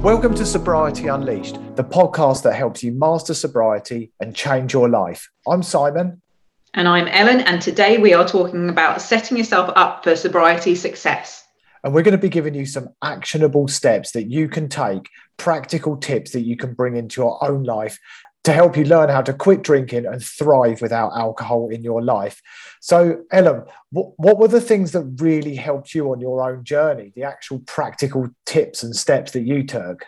Welcome to Sobriety Unleashed, the podcast that helps you master sobriety and change your life. I'm Simon. And I'm Ellen, and today we are talking about setting yourself up for sobriety success. And we're going to be giving you some actionable steps that you can take, practical tips that you can bring into your own life to help you learn how to quit drinking and thrive without alcohol in your life. So, Ellen, what, what were the things that really helped you on your own journey, the actual practical tips and steps that you took?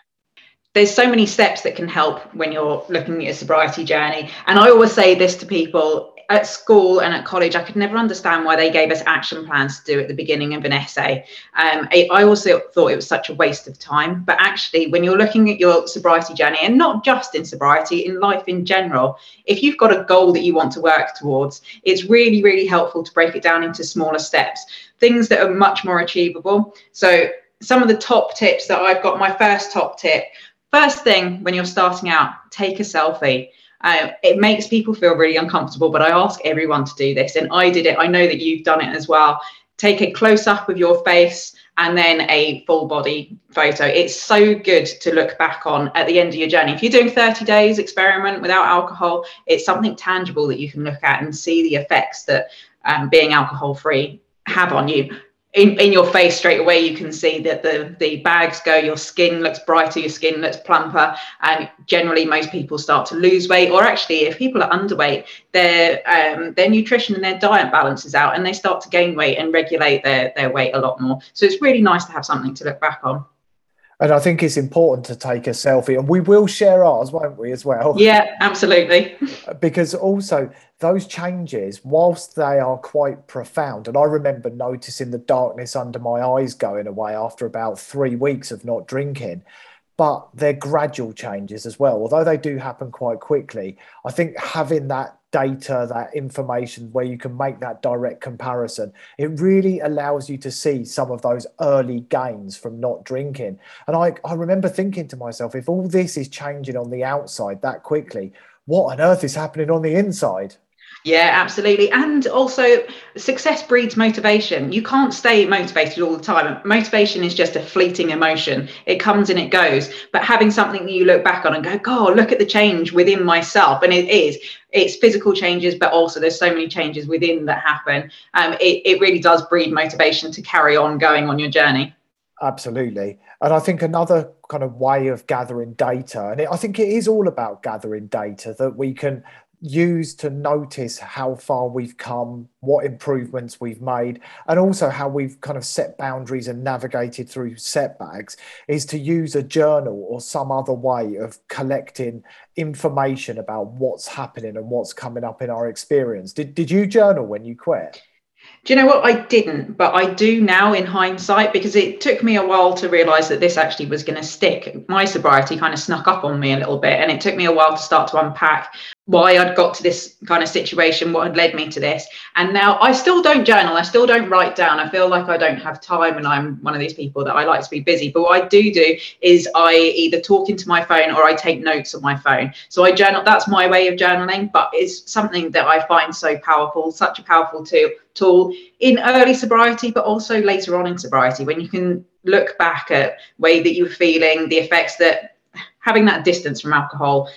There's so many steps that can help when you're looking at your sobriety journey. And I always say this to people at school and at college, I could never understand why they gave us action plans to do at the beginning of an essay. Um, I, I also thought it was such a waste of time. But actually, when you're looking at your sobriety journey, and not just in sobriety, in life in general, if you've got a goal that you want to work towards, it's really, really helpful to break it down into smaller steps, things that are much more achievable. So, some of the top tips that I've got, my first top tip first thing when you're starting out, take a selfie um, it makes people feel really uncomfortable, but I ask everyone to do this. And I did it. I know that you've done it as well. Take a close up of your face and then a full body photo. It's so good to look back on at the end of your journey. If you're doing 30 days experiment without alcohol, it's something tangible that you can look at and see the effects that um, being alcohol free have on you in, in your face straight away you can see that the the bags go your skin looks brighter your skin looks plumper and generally most people start to lose weight or actually if people are underweight their um, their nutrition and their diet balances out and they start to gain weight and regulate their their weight a lot more. So it's really nice to have something to look back on and I think it's important to take a selfie, and we will share ours, won't we, as well? Yeah, absolutely. because also those changes, whilst they are quite profound, and I remember noticing the darkness under my eyes going away after about three weeks of not drinking, but they're gradual changes as well. Although they do happen quite quickly, I think having that data, that information where you can make that direct comparison, it really allows you to see some of those early gains from not drinking. And I, I remember thinking to myself, if all this is changing on the outside that quickly, what on earth is happening on the inside? Yeah, absolutely. And also, success breeds motivation. You can't stay motivated all the time. Motivation is just a fleeting emotion, it comes and it goes. But having something that you look back on and go, God, look at the change within myself. And it is, it's physical changes, but also there's so many changes within that happen. Um, it, it really does breed motivation to carry on going on your journey. Absolutely. And I think another kind of way of gathering data, and it, I think it is all about gathering data that we can use to notice how far we've come, what improvements we've made, and also how we've kind of set boundaries and navigated through setbacks is to use a journal or some other way of collecting information about what's happening and what's coming up in our experience. Did, did you journal when you quit? Do you know what? I didn't, but I do now in hindsight because it took me a while to realize that this actually was going to stick. My sobriety kind of snuck up on me a little bit, and it took me a while to start to unpack why I'd got to this kind of situation, what had led me to this. And now I still don't journal, I still don't write down. I feel like I don't have time, and I'm one of these people that I like to be busy. But what I do do is I either talk into my phone or I take notes on my phone. So I journal, that's my way of journaling, but it's something that I find so powerful, such a powerful tool, tool in early sobriety, but also later on in sobriety when you can look back at way that you're feeling, the effects that having that distance from alcohol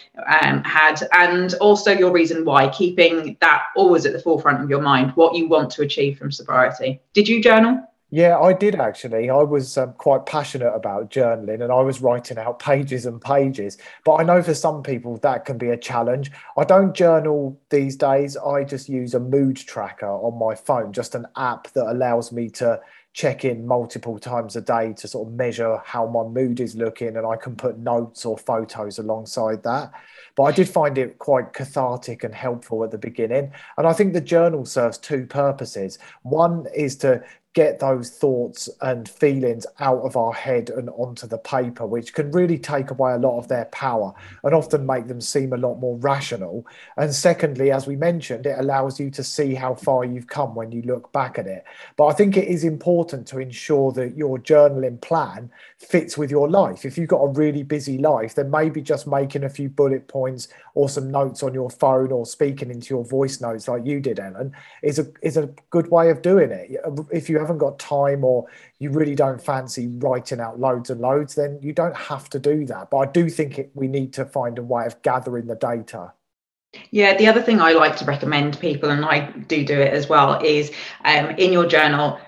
um, had, and also your reason why, keeping that always at the forefront of your mind, what you want to achieve from sobriety. Did you journal? Yeah, I did actually. I was um, quite passionate about journaling and I was writing out pages and pages. But I know for some people that can be a challenge. I don't journal these days. I just use a mood tracker on my phone, just an app that allows me to check in multiple times a day to sort of measure how my mood is looking and I can put notes or photos alongside that. But I did find it quite cathartic and helpful at the beginning. And I think the journal serves two purposes. One is to get those thoughts and feelings out of our head and onto the paper, which can really take away a lot of their power and often make them seem a lot more rational. And secondly, as we mentioned, it allows you to see how far you've come when you look back at it. But I think it is important to ensure that your journaling plan fits with your life. If you've got a really busy life, then maybe just making a few bullet points or some notes on your phone or speaking into your voice notes like you did, Ellen, is a is a good way of doing it. If you haven't got time or you really don't fancy writing out loads and loads, then you don't have to do that. But I do think it, we need to find a way of gathering the data. Yeah, the other thing I like to recommend people, and I do do it as well, is um, in your journal,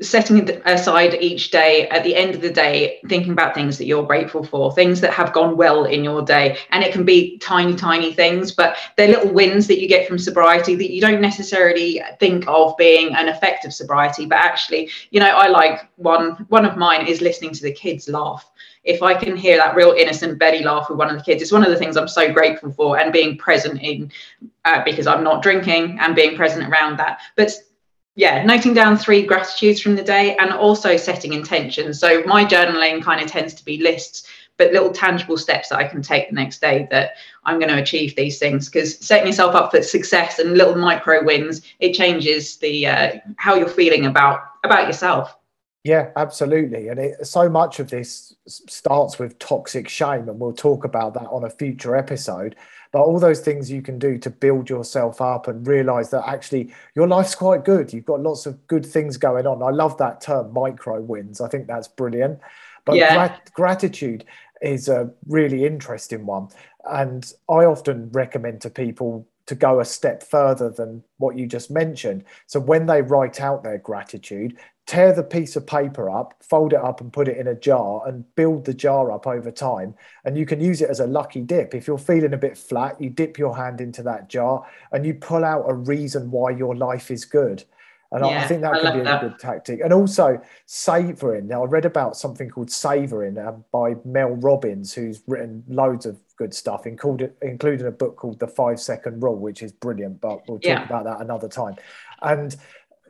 setting aside each day at the end of the day thinking about things that you're grateful for things that have gone well in your day and it can be tiny tiny things but they're little wins that you get from sobriety that you don't necessarily think of being an effect of sobriety but actually you know i like one one of mine is listening to the kids laugh if I can hear that real innocent belly laugh with one of the kids, it's one of the things I'm so grateful for and being present in uh, because I'm not drinking and being present around that. But yeah, noting down three gratitudes from the day and also setting intentions. So my journaling kind of tends to be lists, but little tangible steps that I can take the next day that I'm going to achieve these things. Because setting yourself up for success and little micro wins, it changes the uh, how you're feeling about about yourself. Yeah, absolutely. And it, so much of this starts with toxic shame, and we'll talk about that on a future episode. But all those things you can do to build yourself up and realize that actually your life's quite good. You've got lots of good things going on. I love that term, micro wins. I think that's brilliant. But yeah. grat- gratitude is a really interesting one. And I often recommend to people to go a step further than what you just mentioned. So when they write out their gratitude, tear the piece of paper up, fold it up and put it in a jar and build the jar up over time. And you can use it as a lucky dip. If you're feeling a bit flat, you dip your hand into that jar and you pull out a reason why your life is good. And yeah, I think that could be that. a good tactic. And also savoring. Now, I read about something called savoring um, by Mel Robbins, who's written loads of good stuff, including, including a book called The Five Second Rule, which is brilliant, but we'll talk yeah. about that another time. And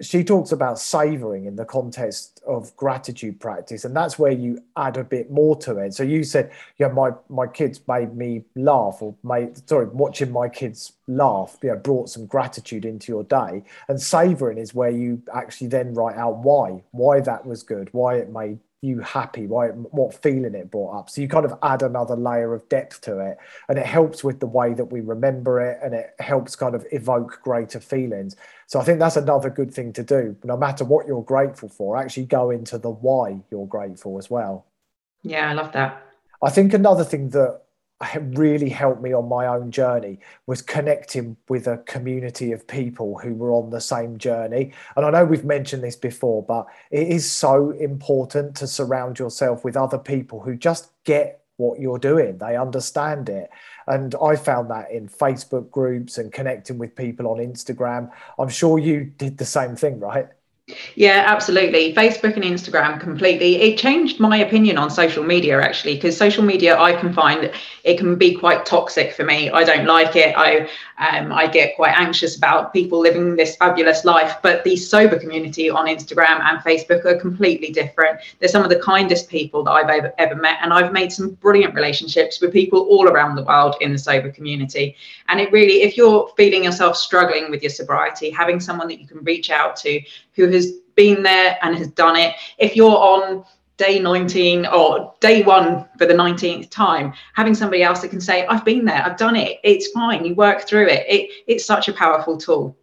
she talks about savoring in the context of gratitude practice and that's where you add a bit more to it so you said yeah my my kids made me laugh or made sorry watching my kids laugh you know brought some gratitude into your day and savoring is where you actually then write out why why that was good why it made you happy why what feeling it brought up. So you kind of add another layer of depth to it and it helps with the way that we remember it and it helps kind of evoke greater feelings. So i think that's another good thing to do no matter what you're grateful for actually go into the why you're grateful as well. Yeah i love that. I think another thing that really helped me on my own journey was connecting with a community of people who were on the same journey. And I know we've mentioned this before, but it is so important to surround yourself with other people who just get what you're doing, they understand it. And I found that in Facebook groups and connecting with people on Instagram. I'm sure you did the same thing, right? Yeah, absolutely. Facebook and Instagram completely. It changed my opinion on social media actually, because social media I can find it can be quite toxic for me. I don't like it. I um, I get quite anxious about people living this fabulous life. But the sober community on Instagram and Facebook are completely different. They're some of the kindest people that I've ever, ever met, and I've made some brilliant relationships with people all around the world in the sober community. And it really, if you're feeling yourself struggling with your sobriety, having someone that you can reach out to who has been there and has done it. If you're on day 19 or day one for the 19th time, having somebody else that can say, I've been there, I've done it, it's fine, you work through it. it it's such a powerful tool.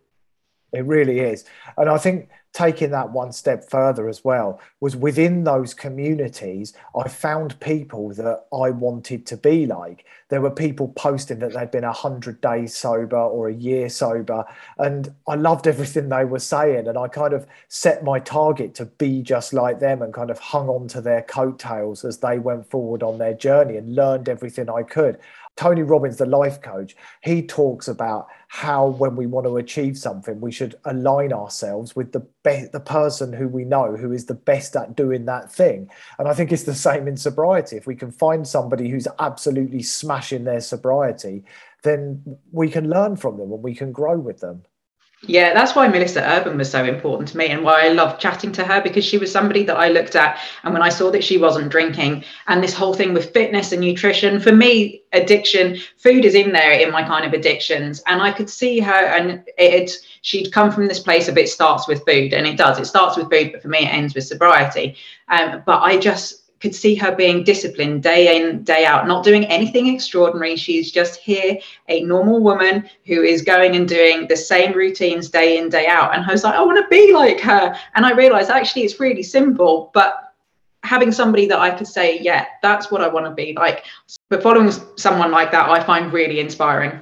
It really is. And I think taking that one step further as well was within those communities i found people that i wanted to be like. There were people posting that they'd been 100 days sober or a year sober and i loved everything they were saying and i kind of set my target to be just like them and kind of hung on to their coattails as they went forward on their journey and learned everything i could Tony Robbins, the life coach, he talks about how when we want to achieve something, we should align ourselves with the be- the person who we know who is the best at doing that thing. And I think it's the same in sobriety. If we can find somebody who's absolutely smashing their sobriety, then we can learn from them and we can grow with them. Yeah, that's why Melissa Urban was so important to me and why I loved chatting to her because she was somebody that I looked at. And when I saw that she wasn't drinking and this whole thing with fitness and nutrition, for me, addiction, food is in there in my kind of addictions. And I could see her and it, she'd come from this place of it starts with food and it does, it starts with food, but for me, it ends with sobriety. Um, but I just could see her being disciplined day in, day out, not doing anything extraordinary. She's just here, a normal woman who is going and doing the same routines day in, day out. And I was like, I want to be like her. And I realized actually it's really simple, but having somebody that I could say, yeah, that's what I want to be like. But following someone like that, I find really inspiring.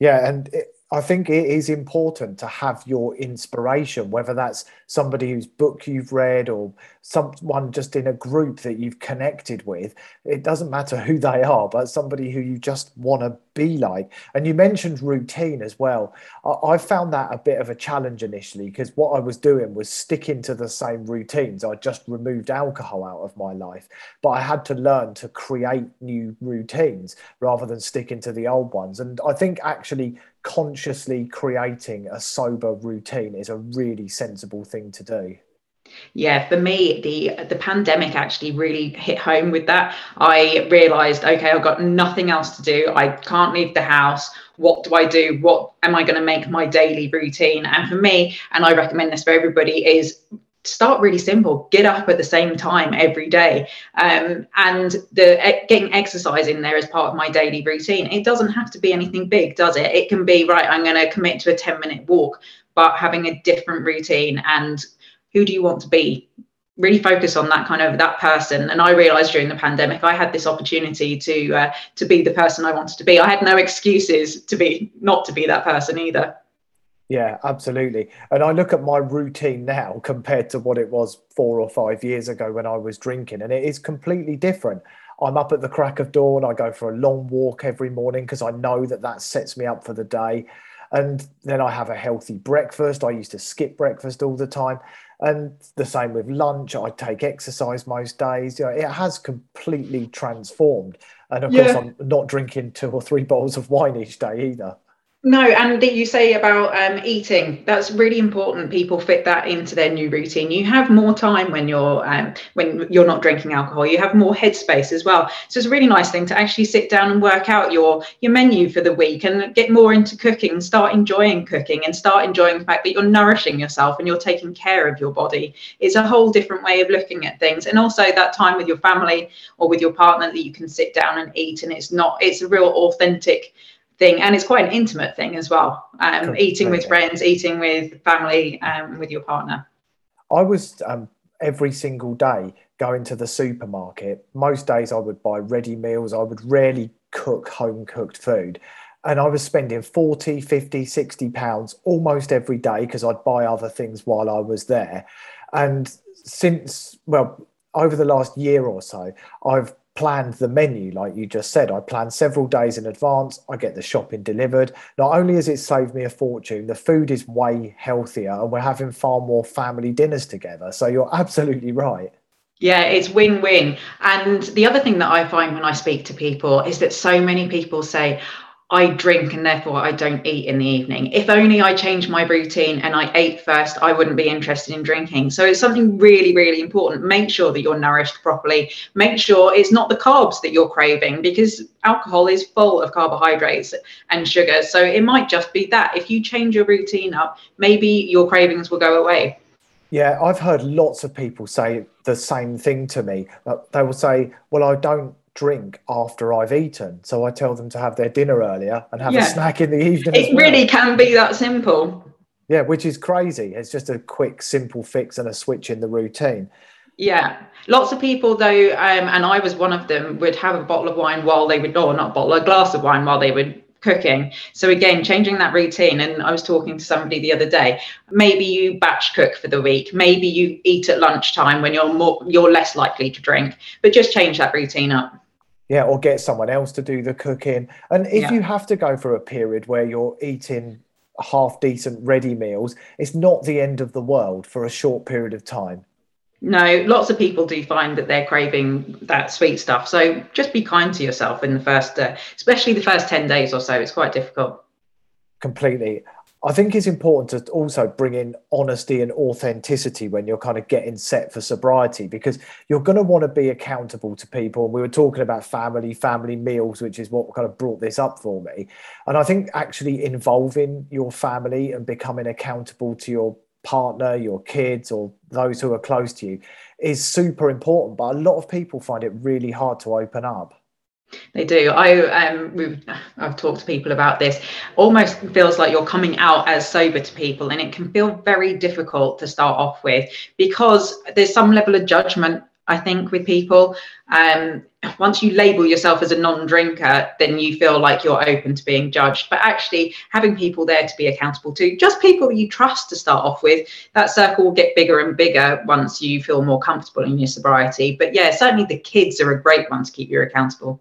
Yeah, and it, I think it is important to have your inspiration, whether that's somebody whose book you've read or someone just in a group that you've connected with. It doesn't matter who they are, but somebody who you just want to be like. And you mentioned routine as well. I, I found that a bit of a challenge initially because what I was doing was sticking to the same routines. I just removed alcohol out of my life, but I had to learn to create new routines rather than sticking to the old ones. And I think actually consciously creating a sober routine is a really sensible thing to do. Yeah, for me, the the pandemic actually really hit home with that. I realized, okay, I've got nothing else to do. I can't leave the house. What do I do? What am I going to make my daily routine? And for me, and I recommend this for everybody, is start really simple get up at the same time every day. Um, and the getting exercise in there as part of my daily routine. It doesn't have to be anything big does it? It can be right i'm going to commit to a 10 minute walk but having a different routine. And who do you want to be? Really focus on that kind of that person. And i realized during the pandemic i had this opportunity to uh, to be the person i wanted to be. I had no excuses to be not to be that person either yeah, absolutely. And I look at my routine now compared to what it was four or five years ago when I was drinking, and it is completely different. I'm up at the crack of dawn. I go for a long walk every morning because I know that that sets me up for the day. And then I have a healthy breakfast. I used to skip breakfast all the time. And the same with lunch. I take exercise most days. You know, it has completely transformed. And of yeah. course, I'm not drinking two or three bottles of wine each day either. No, and that you say about um, eating, that's really important. People fit that into their new routine. You have more time when you're um, when you're not drinking alcohol. You have more headspace as well. So it's a really nice thing to actually sit down and work out your your menu for the week and get more into cooking start enjoying cooking and start enjoying the fact that you're nourishing yourself and you're taking care of your body. It's a whole different way of looking at things. And also that time with your family or with your partner that you can sit down and eat and it's not it's a real authentic thing and it's quite an intimate thing as well. Um, eating with friends eating with family um, with your partner. I was um, every single day going to the supermarket. Most days i would buy ready meals. I would rarely cook home cooked food. And i was spending 40 50 60 pounds almost every day because i'd buy other things while i was there. And since well over the last year or so i've planned the menu like you just said. I plan several days in advance. I get the shopping delivered. Not only has it saved me a fortune the food is way healthier and we're having far more family dinners together. So you're absolutely right. Yeah, it's win win. And the other thing that I find when I speak to people is that so many people say, I drink and therefore I don't eat in the evening. If only I changed my routine and I ate first, I wouldn't be interested in drinking. So it's something really, really important. Make sure that you're nourished properly. Make sure it's not the carbs that you're craving because alcohol is full of carbohydrates and sugar. So it might just be that. If you change your routine up, maybe your cravings will go away. Yeah, I've heard lots of people say the same thing to me. They will say, Well, I don't drink after I've eaten. So I tell them to have their dinner earlier and have yeah. a snack in the evening. It well. really can be that simple. Yeah, which is crazy. It's just a quick, simple fix and a switch in the routine. Yeah, lots of people though, um, and I was one of them, would have a bottle of wine while they would, or not bottle, a glass of wine while they would cooking. So again, changing that routine. And I was talking to somebody the other day. Maybe you batch cook for the week. Maybe you eat at lunchtime when you're more you're less likely to drink. But just change that routine up yeah or get someone else to do the cooking. And if yeah. you have to go for a period where you're eating half decent ready meals it's not the end of the world for a short period of time. No lots of people do find that they're craving that sweet stuff. So just be kind to yourself in the first uh, especially the first 10 days or so. It's quite difficult. Completely I think it's important to also bring in honesty and authenticity when you're kind of getting set for sobriety because you're going to want to be accountable to people. And we were talking about family, family meals, which is what kind of brought this up for me. And I think actually involving your family and becoming accountable to your partner, your kids, or those who are close to you is super important. But a lot of people find it really hard to open up. They do. I um, I've talked to people about this. Almost feels like you're coming out as sober to people, and it can feel very difficult to start off with because there's some level of judgment. I think with people, um, once you label yourself as a non-drinker, then you feel like you're open to being judged. But actually, having people there to be accountable to, just people you trust to start off with, that circle will get bigger and bigger once you feel more comfortable in your sobriety. But yeah, certainly the kids are a great one to keep you accountable.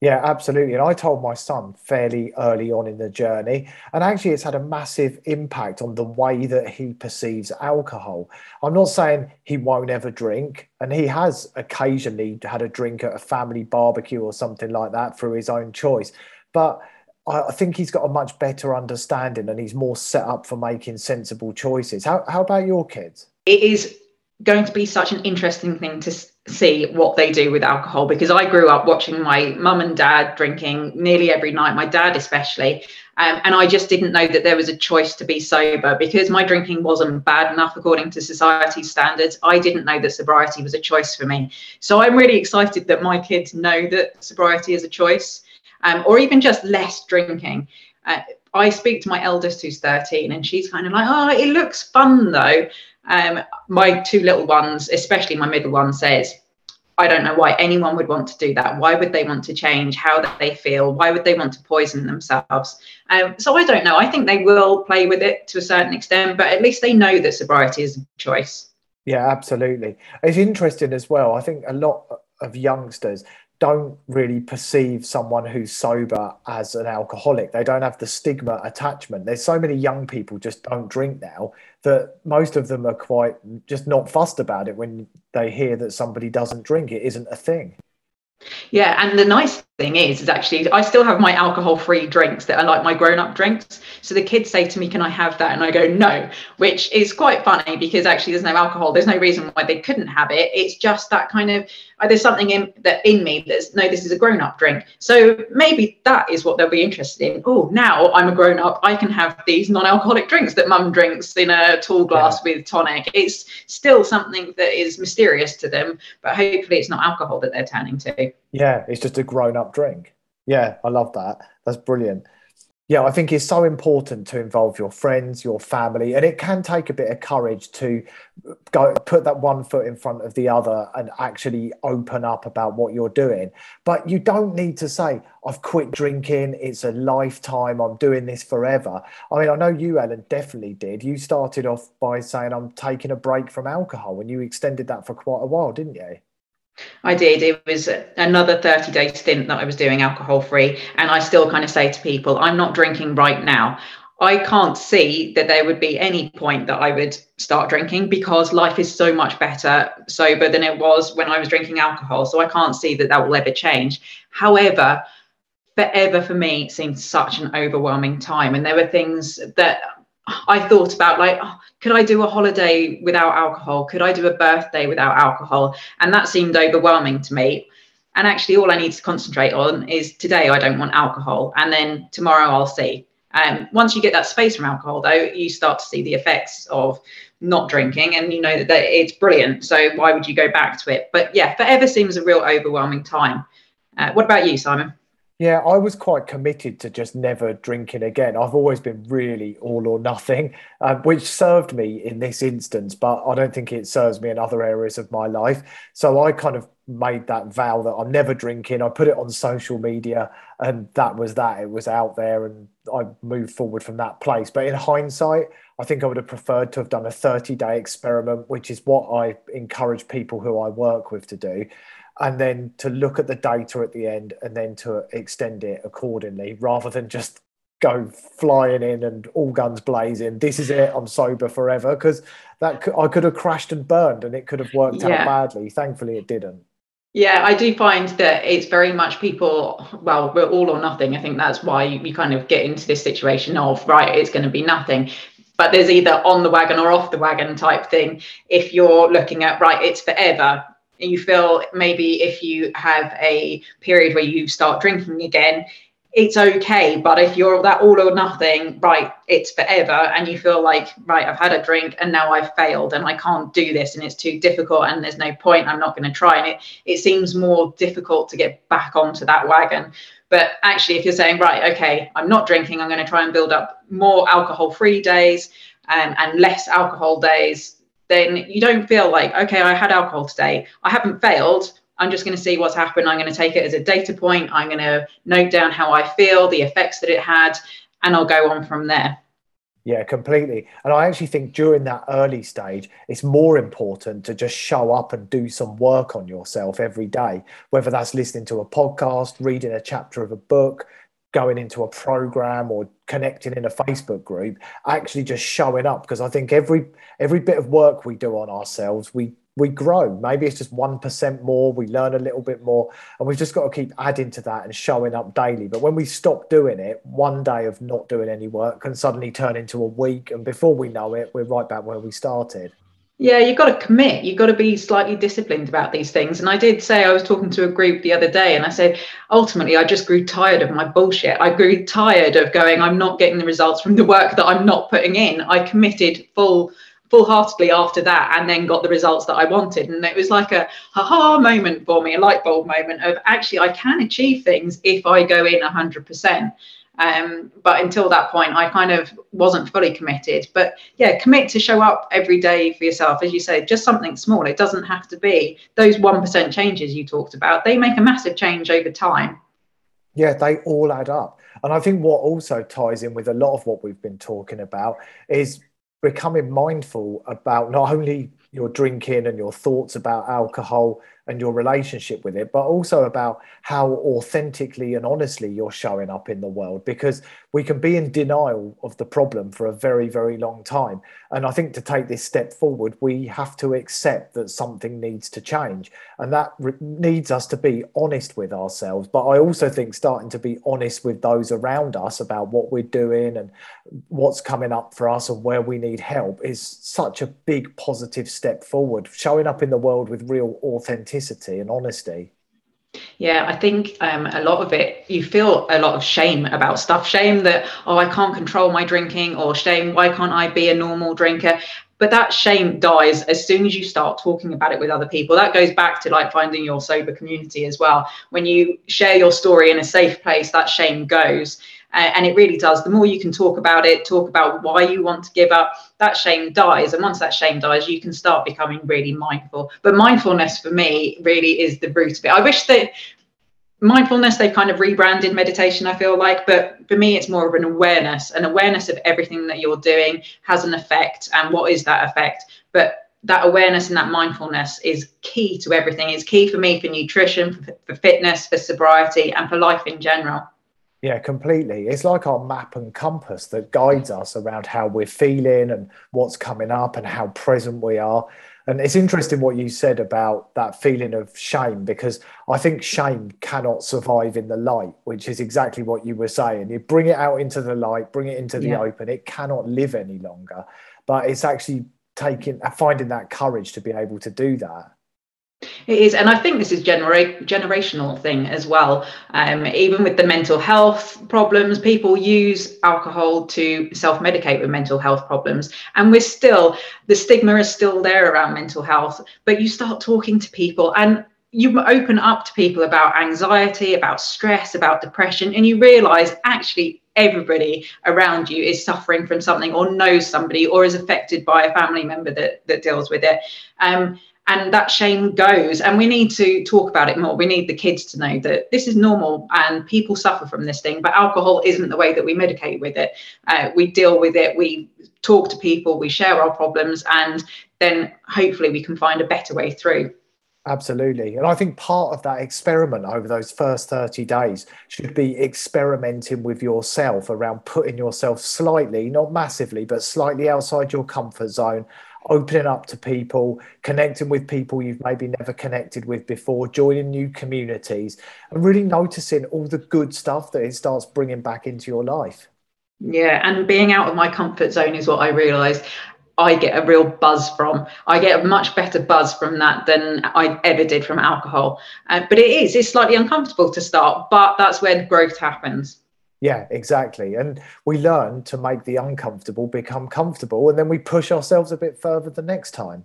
Yeah, absolutely. And I told my son fairly early on in the journey. And actually, it's had a massive impact on the way that he perceives alcohol. I'm not saying he won't ever drink, and he has occasionally had a drink at a family barbecue or something like that through his own choice. But I think he's got a much better understanding and he's more set up for making sensible choices. How, how about your kids? It is going to be such an interesting thing to see what they do with alcohol because I grew up watching my mum and dad drinking nearly every night, my dad especially. Um, and I just didn't know that there was a choice to be sober because my drinking wasn't bad enough according to society standards. I didn't know that sobriety was a choice for me. So I'm really excited that my kids know that sobriety is a choice um, or even just less drinking. Uh, I speak to my eldest who's 13 and she's kind of like, oh, it looks fun though. Um, my two little ones, especially my middle one, says, I don't know why anyone would want to do that. Why would they want to change how they feel? Why would they want to poison themselves? Um, so I don't know. I think they will play with it to a certain extent, but at least they know that sobriety is a choice. Yeah, absolutely. It's interesting as well. I think a lot of youngsters don't really perceive someone who's sober as an alcoholic. They don't have the stigma attachment. There's so many young people just don't drink now that most of them are quite just not fussed about it when they hear that somebody doesn't drink. It isn't a thing. Yeah, and the nice thing is, is actually I still have my alcohol-free drinks that are like my grown-up drinks. So the kids say to me, "Can I have that?" And I go, "No," which is quite funny because actually there's no alcohol. There's no reason why they couldn't have it. It's just that kind of uh, there's something in that in me that's no, this is a grown-up drink. So maybe that is what they'll be interested in. Oh, now I'm a grown-up, I can have these non-alcoholic drinks that mum drinks in a tall glass yeah. with tonic. It's still something that is mysterious to them, but hopefully it's not alcohol that they're turning to. Yeah, it's just a grown-up drink. Yeah, I love that. That's brilliant yeah, I think it's so important to involve your friends, your family, and it can take a bit of courage to go put that one foot in front of the other and actually open up about what you're doing. But you don't need to say, I've quit drinking, it's a lifetime, I'm doing this forever. I mean, I know you, Ellen, definitely did. You started off by saying, I'm taking a break from alcohol, and you extended that for quite a while, didn't you? I did. It was another 30 day stint that I was doing alcohol free. And I still kind of say to people, I'm not drinking right now. I can't see that there would be any point that I would start drinking because life is so much better sober than it was when I was drinking alcohol. So I can't see that that will ever change. However, forever for me it seemed such an overwhelming time. And there were things that I thought about like, oh, could I do a holiday without alcohol? Could I do a birthday without alcohol? And that seemed overwhelming to me. And actually, all I need to concentrate on is today I don't want alcohol, and then tomorrow I'll see. Um, once you get that space from alcohol, though, you start to see the effects of not drinking, and you know that, that it's brilliant. So why would you go back to it? But yeah, forever seems a real overwhelming time. Uh, what about you, Simon? Yeah, I was quite committed to just never drinking again. I've always been really all or nothing, uh, which served me in this instance, but I don't think it serves me in other areas of my life. So I kind of made that vow that I'm never drinking. I put it on social media, and that was that. It was out there, and I moved forward from that place. But in hindsight, I think I would have preferred to have done a 30 day experiment, which is what I encourage people who I work with to do and then to look at the data at the end and then to extend it accordingly rather than just go flying in and all guns blazing this is it i'm sober forever because that i could have crashed and burned and it could have worked yeah. out badly. Thankfully it didn't. Yeah i do find that it's very much people well we're all or nothing. I think that's why you kind of get into this situation of right it's going to be nothing. But there's either on the wagon or off the wagon type thing. If you're looking at right it's forever you feel maybe if you have a period where you start drinking again it's okay. But if you're that all or nothing, right, it's forever, and you feel like, right, I've had a drink and now I've failed and I can't do this and it's too difficult and there's no point, I'm not going to try. And it, it seems more difficult to get back onto that wagon. But actually, if you're saying, right, okay, I'm not drinking, I'm going to try and build up more alcohol free days um, and less alcohol days, then you don't feel like, okay, I had alcohol today, I haven't failed I'm just going to see what's happened. I'm going to take it as a data point. I'm going to note down how I feel, the effects that it had, and I'll go on from there. Yeah, completely. And I actually think during that early stage, it's more important to just show up and do some work on yourself every day, whether that's listening to a podcast, reading a chapter of a book, going into a program or connecting in a facebook group actually just showing up because i think every every bit of work we do on ourselves we we grow. Maybe it's just 1% more. We learn a little bit more. And we've just got to keep adding to that and showing up daily. But when we stop doing it, one day of not doing any work can suddenly turn into a week. And before we know it, we're right back where we started. Yeah, you've got to commit. You've got to be slightly disciplined about these things. And I did say I was talking to a group the other day, and I said, ultimately, I just grew tired of my bullshit. I grew tired of going, I'm not getting the results from the work that I'm not putting in. I committed full full-heartedly after that and then got the results that I wanted and it was like a ha ha moment for me a light bulb moment of actually I can achieve things if I go in 100% um, but until that point I kind of wasn't fully committed. But yeah commit to show up every day for yourself. As you say just something small. It doesn't have to be those 1% changes you talked about. They make a massive change over time. Yeah they all add up. And I think what also ties in with a lot of what we've been talking about is becoming mindful about not only your drinking and your thoughts about alcohol and your relationship with it, but also about how authentically and honestly you're showing up in the world because we can be in denial of the problem for a very, very long time. And I think to take this step forward, we have to accept that something needs to change. And that re- needs us to be honest with ourselves. But I also think starting to be honest with those around us about what we're doing and what's coming up for us and where we need help is such a big positive step forward. Showing up in the world with real authenticity and honesty. Yeah, I think um, a lot of it, you feel a lot of shame about stuff. Shame that, oh, I can't control my drinking, or shame, why can't I be a normal drinker? But that shame dies as soon as you start talking about it with other people. That goes back to like finding your sober community as well. When you share your story in a safe place, that shame goes. Uh, and it really does. The more you can talk about it, talk about why you want to give up, that shame dies. And once that shame dies, you can start becoming really mindful. But mindfulness for me really is the root of it. I wish that mindfulness they've kind of rebranded meditation i feel like but for me it's more of an awareness an awareness of everything that you're doing has an effect and what is that effect but that awareness and that mindfulness is key to everything it's key for me for nutrition for, for fitness for sobriety and for life in general yeah, completely. It's like our map and compass that guides mm. us around how we're feeling and what's coming up and how present we are. And it's interesting what you said about that feeling of shame because I think shame cannot survive in the light, which is exactly what you were saying. You bring it out into the light, bring it into the yeah. open, it cannot live any longer. But it's actually taking finding that courage to be able to do that. It is, and I think this is genera- generational thing as well. Um, even with the mental health problems, people use alcohol to self-medicate with mental health problems, and we're still the stigma is still there around mental health. But you start talking to people, and you open up to people about anxiety, about stress, about depression, and you realize actually everybody around you is suffering from something or knows somebody or is affected by a family member that, that deals with it. Um, and that shame goes and we need to talk about it more. We need the kids to know that this is normal and people suffer from this thing but alcohol isn't the way that we medicate with it. Uh, we deal with it we talk to people we share our problems and then hopefully we can find a better way through. Absolutely. And I think part of that experiment over those first 30 days should be experimenting with yourself around putting yourself slightly, not massively, but slightly outside your comfort zone opening up to people, connecting with people you've maybe never connected with before, joining new communities, and really noticing all the good stuff that it starts bringing back into your life. Yeah, and being out of my comfort zone is what I realized. I get a real buzz from. I get a much better buzz from that than I ever did from alcohol. Uh, but it is, it's slightly uncomfortable to start, but that's where growth happens. Yeah, exactly. And we learn to make the uncomfortable become comfortable, and then we push ourselves a bit further the next time.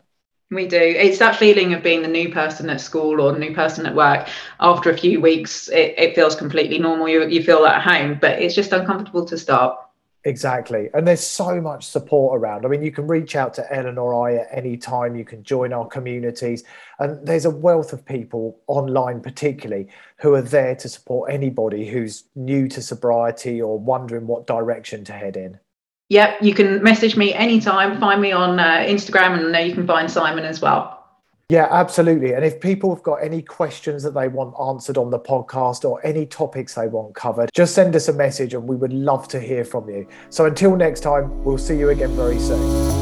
We do. It's that feeling of being the new person at school or the new person at work. After a few weeks, it, it feels completely normal. You, you feel at home, but it's just uncomfortable to start. Exactly. And there's so much support around. I mean, you can reach out to Ellen or I at any time. You can join our communities. And there's a wealth of people online, particularly, who are there to support anybody who's new to sobriety or wondering what direction to head in. Yep, you can message me anytime. Find me on uh, Instagram, and there you can find Simon as well. Yeah, absolutely. And if people have got any questions that they want answered on the podcast or any topics they want covered, just send us a message and we would love to hear from you. So until next time, we'll see you again very soon.